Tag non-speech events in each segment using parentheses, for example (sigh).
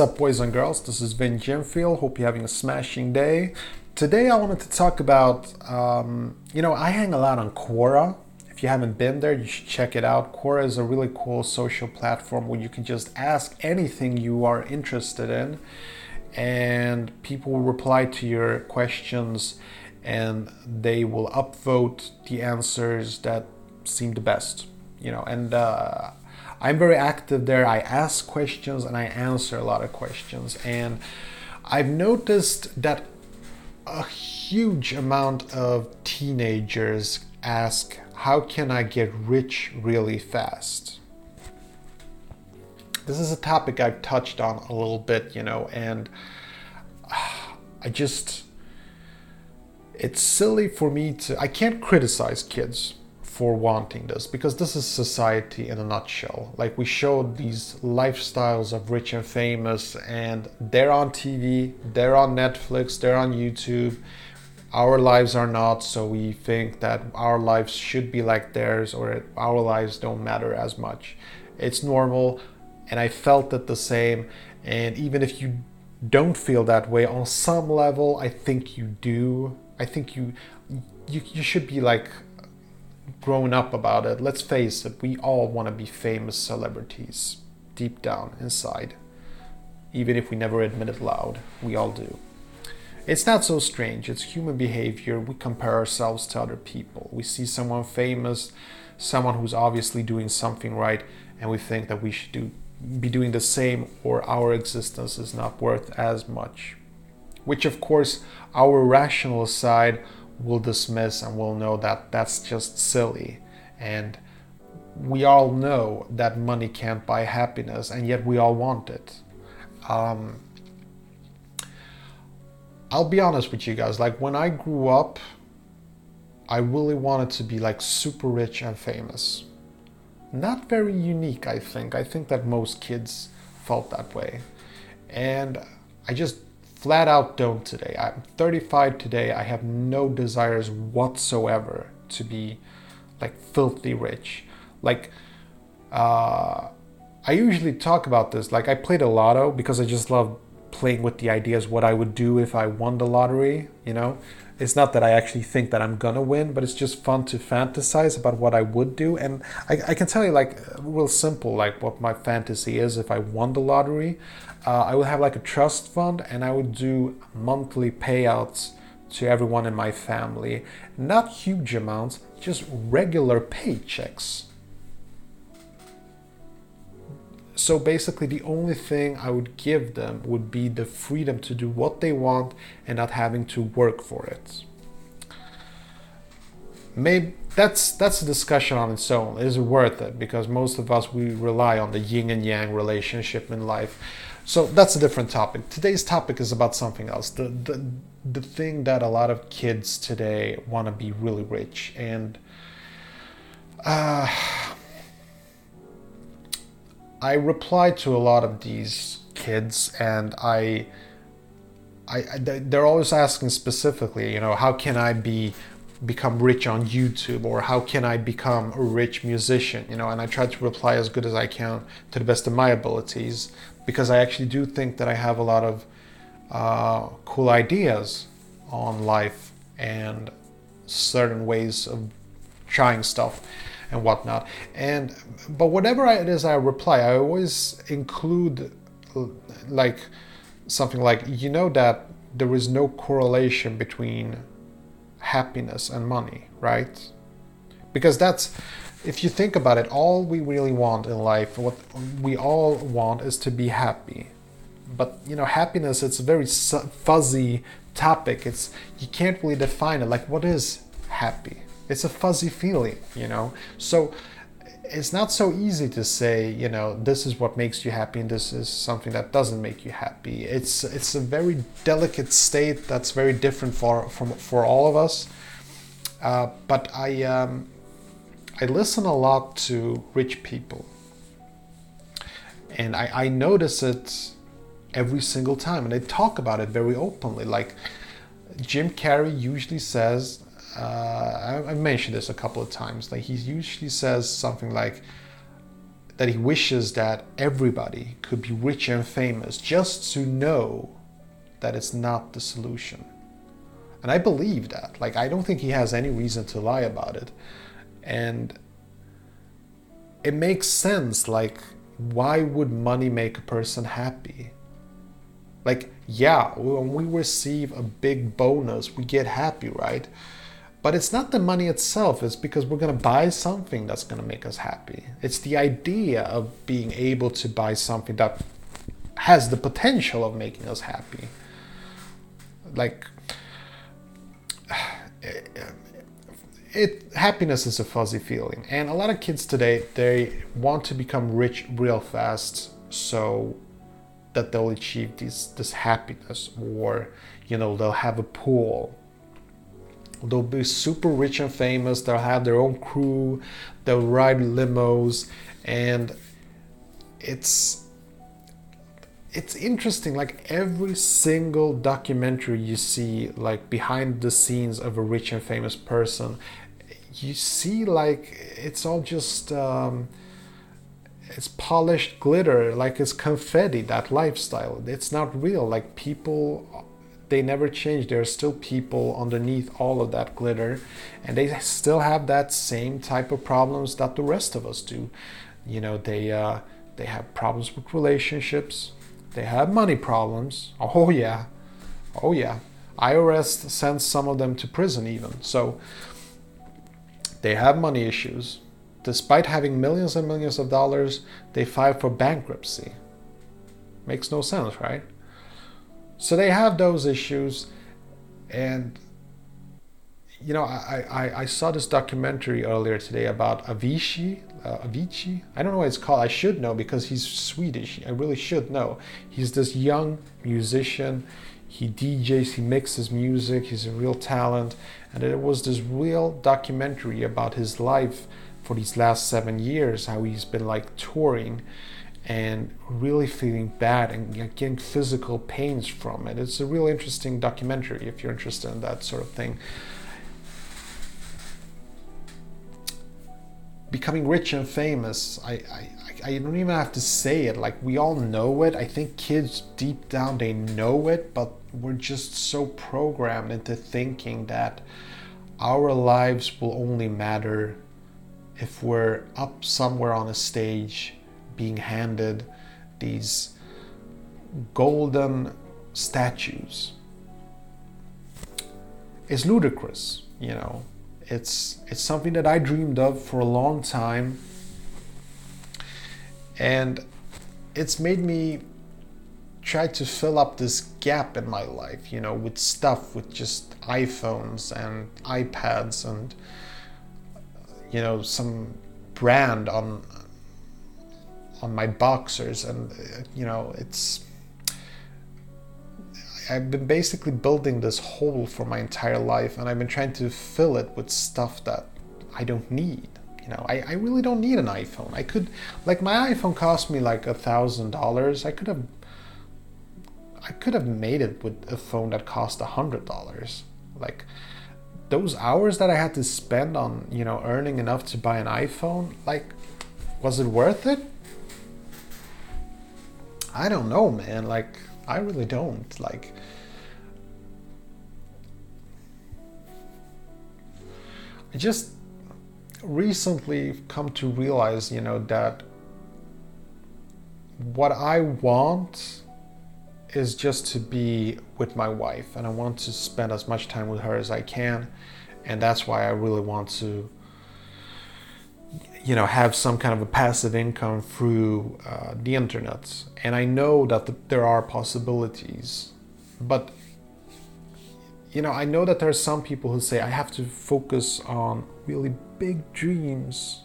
up, boys and girls? This is Vin Gemfield. Hope you're having a smashing day. Today, I wanted to talk about, um, you know, I hang a lot on Quora. If you haven't been there, you should check it out. Quora is a really cool social platform where you can just ask anything you are interested in, and people will reply to your questions and they will upvote the answers that seem the best, you know, and uh, I'm very active there. I ask questions and I answer a lot of questions. And I've noticed that a huge amount of teenagers ask, How can I get rich really fast? This is a topic I've touched on a little bit, you know, and (sighs) I just. It's silly for me to. I can't criticize kids for wanting this because this is society in a nutshell. Like we showed these lifestyles of rich and famous, and they're on TV, they're on Netflix, they're on YouTube. Our lives are not, so we think that our lives should be like theirs or our lives don't matter as much. It's normal, and I felt it the same. And even if you don't feel that way on some level, I think you do. I think you you, you should be like grown up about it, let's face it, we all want to be famous celebrities deep down inside. Even if we never admit it loud, we all do. It's not so strange, it's human behavior. We compare ourselves to other people. We see someone famous, someone who's obviously doing something right, and we think that we should do, be doing the same or our existence is not worth as much. Which, of course, our rational side will dismiss and will know that that's just silly. And we all know that money can't buy happiness, and yet we all want it. Um, I'll be honest with you guys, like when I grew up, I really wanted to be like super rich and famous. Not very unique, I think. I think that most kids felt that way. And I just flat out don't today. I'm 35 today. I have no desires whatsoever to be like filthy rich. Like, uh, I usually talk about this. Like, I played a lotto because I just love playing with the ideas what I would do if I won the lottery, you know? It's not that I actually think that I'm gonna win, but it's just fun to fantasize about what I would do. And I, I can tell you, like, real simple, like what my fantasy is if I won the lottery uh, I would have like a trust fund and I would do monthly payouts to everyone in my family. Not huge amounts, just regular paychecks. So basically, the only thing I would give them would be the freedom to do what they want and not having to work for it. Maybe that's that's a discussion on its own. Is it worth it? Because most of us we rely on the yin and yang relationship in life. So that's a different topic. Today's topic is about something else. The the the thing that a lot of kids today want to be really rich and uh, I reply to a lot of these kids and I, I, they're always asking specifically, you know, how can I be become rich on YouTube or how can I become a rich musician, you know, and I try to reply as good as I can to the best of my abilities because I actually do think that I have a lot of uh, cool ideas on life and certain ways of trying stuff and whatnot. And but whatever it is I reply, I always include like something like you know that there is no correlation between happiness and money, right? Because that's if you think about it, all we really want in life, what we all want is to be happy. But you know, happiness it's a very fuzzy topic. It's you can't really define it. Like, what is happy? It's a fuzzy feeling, you know. So it's not so easy to say, you know, this is what makes you happy and this is something that doesn't make you happy. It's it's a very delicate state that's very different for from for all of us. Uh, but I. Um, I listen a lot to rich people. And I, I notice it every single time. And they talk about it very openly. Like Jim Carrey usually says, uh, I, I mentioned this a couple of times, like he usually says something like, that he wishes that everybody could be rich and famous just to know that it's not the solution. And I believe that. Like, I don't think he has any reason to lie about it. And it makes sense. Like, why would money make a person happy? Like, yeah, when we receive a big bonus, we get happy, right? But it's not the money itself, it's because we're going to buy something that's going to make us happy. It's the idea of being able to buy something that has the potential of making us happy. Like, (sighs) it happiness is a fuzzy feeling and a lot of kids today they want to become rich real fast so that they'll achieve this this happiness or you know they'll have a pool they'll be super rich and famous they'll have their own crew they'll ride limos and it's it's interesting like every single documentary you see like behind the scenes of a rich and famous person you see like it's all just um, it's polished glitter like it's confetti that lifestyle. It's not real. Like people they never change. There are still people underneath all of that glitter and they still have that same type of problems that the rest of us do. You know they uh, they have problems with relationships. They have money problems. Oh yeah. Oh yeah. Irs sends some of them to prison even. So they have money issues. Despite having millions and millions of dollars, they file for bankruptcy. Makes no sense, right? So they have those issues, and you know, I, I, I saw this documentary earlier today about Avicii. Uh, Avicii? I don't know what it's called. I should know because he's Swedish. I really should know. He's this young musician. He DJs, he mixes music. He's a real talent. And it was this real documentary about his life for these last seven years, how he's been like touring and really feeling bad and getting physical pains from it. It's a real interesting documentary if you're interested in that sort of thing. Becoming rich and famous, I, I, I don't even have to say it. Like, we all know it. I think kids deep down they know it, but we're just so programmed into thinking that our lives will only matter if we're up somewhere on a stage being handed these golden statues. Is ludicrous you know. It's it's something that i dreamed of for a long time. And it's made me try to fill up this gap in my life you know with stuff with just iphones and ipads and you know some brand on on my boxers and uh, you know it's I've been basically building this hole for my entire life and I've been trying to fill it with stuff that I don't need. You know, I, I really don't need an iPhone. I could like my iPhone cost me like a thousand dollars. I could have I could have made it with a phone that cost a hundred dollars. Like those hours that I had to spend on, you know, earning enough to buy an iPhone, like, was it worth it? I don't know, man. Like, I really don't. Like, I just recently come to realize, you know, that what I want is just to be with my wife and I want to spend as much time with her as I can and that's why I really want to you know have some kind of a passive income through uh, the internet. And I know that the, there are possibilities but you know I know that there are some people who say I have to focus on really big dreams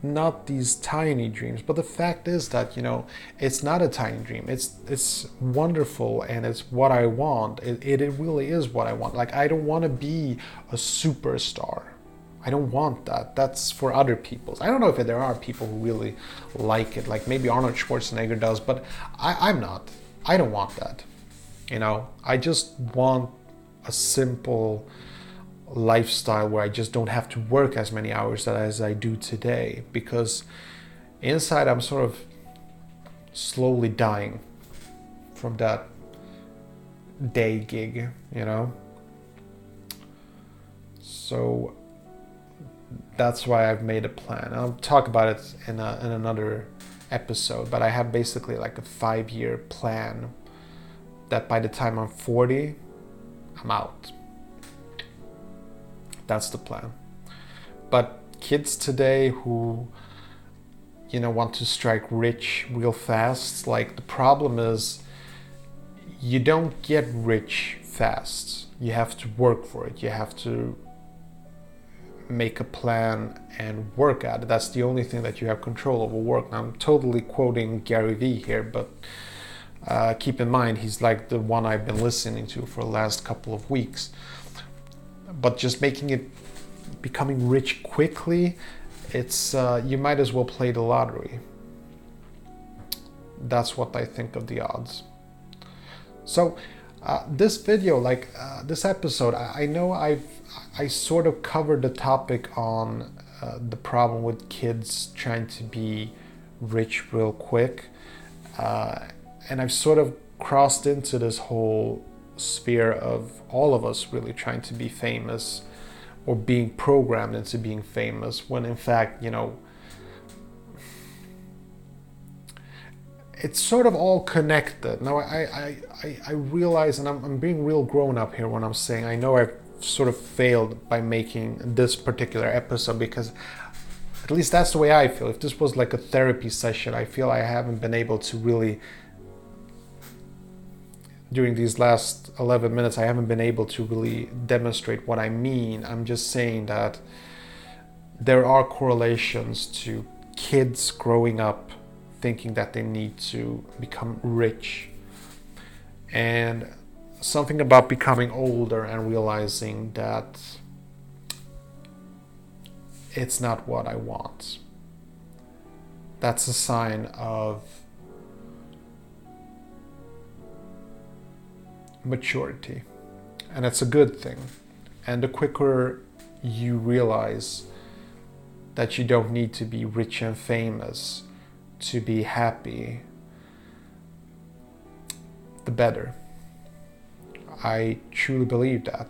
not these tiny dreams. But the fact is that you know it's not a tiny dream. It's it's wonderful and it's what i want. It, it, it really is what i want. Like i don't want to be a superstar i don't want that. That's for other people i don't know if there are people who really like it like maybe arnold schwarzenegger does but I, i'm not. I don't want that you know? I just want a simple lifestyle where I just don't have to work as many hours as I do today because inside I'm sort of slowly dying from that day gig, you know. So that's why I've made a plan. I'll talk about it in, a, in another episode, but I have basically like a five year plan that by the time I'm 40, I'm out. That's the plan. But kids today who you know want to strike rich real fast, like the problem is you don't get rich fast. You have to work for it. You have to make a plan and work at it. That's the only thing that you have control over work. Now, I'm totally quoting Gary Vee here, but uh, keep in mind he's like the one I've been listening to for the last couple of weeks. But just making it becoming rich quickly, it's uh, you might as well play the lottery. That's what I think of the odds. So uh, this video, like uh, this episode, I, I, know I've I sort of covered the topic on uh, the problem with kids trying to be rich real quick, uh, and I've sort of crossed into this whole sphere of all of us really trying to be famous or being programmed into being famous when in fact you know it's sort of all connected now i i i, realize and I'm, I'm being real grown up here when i'm saying i know i've sort of failed by making this particular episode because at least that's the way i feel if this was like a therapy session i feel i haven't been able to really during these last 11 minutes, I haven't been able to really demonstrate what I mean. I'm just saying that there are correlations to kids growing up thinking that they need to become rich and something about becoming older and realizing that it's not what I want. That's a sign of maturity. And it's a good thing. And the quicker you realize that you don't need to be rich and famous to be happy, the better. I truly believe that.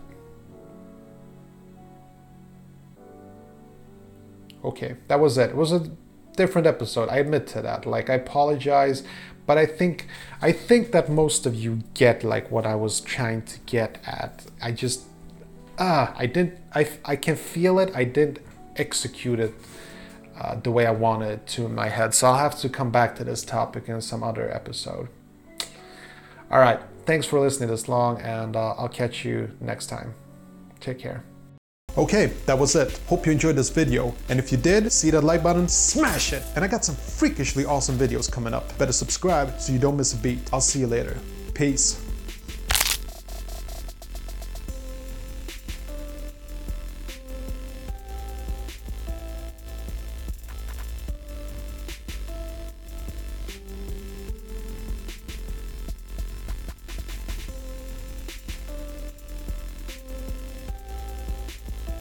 Okay, that was it. It was a different episode. I admit to that. Like I apologize but I think I think that most of you get like what I was trying to get at. I just ah, I didn't. I I can feel it. I didn't execute it uh, the way I wanted to in my head. So I'll have to come back to this topic in some other episode. All right. Thanks for listening this long, and uh, I'll catch you next time. Take care. Okay, that was it. Hope you enjoyed this video. And if you did, see that like button, smash it! And I got some freakishly awesome videos coming up. Better subscribe so you don't miss a beat. I'll see you later. Peace.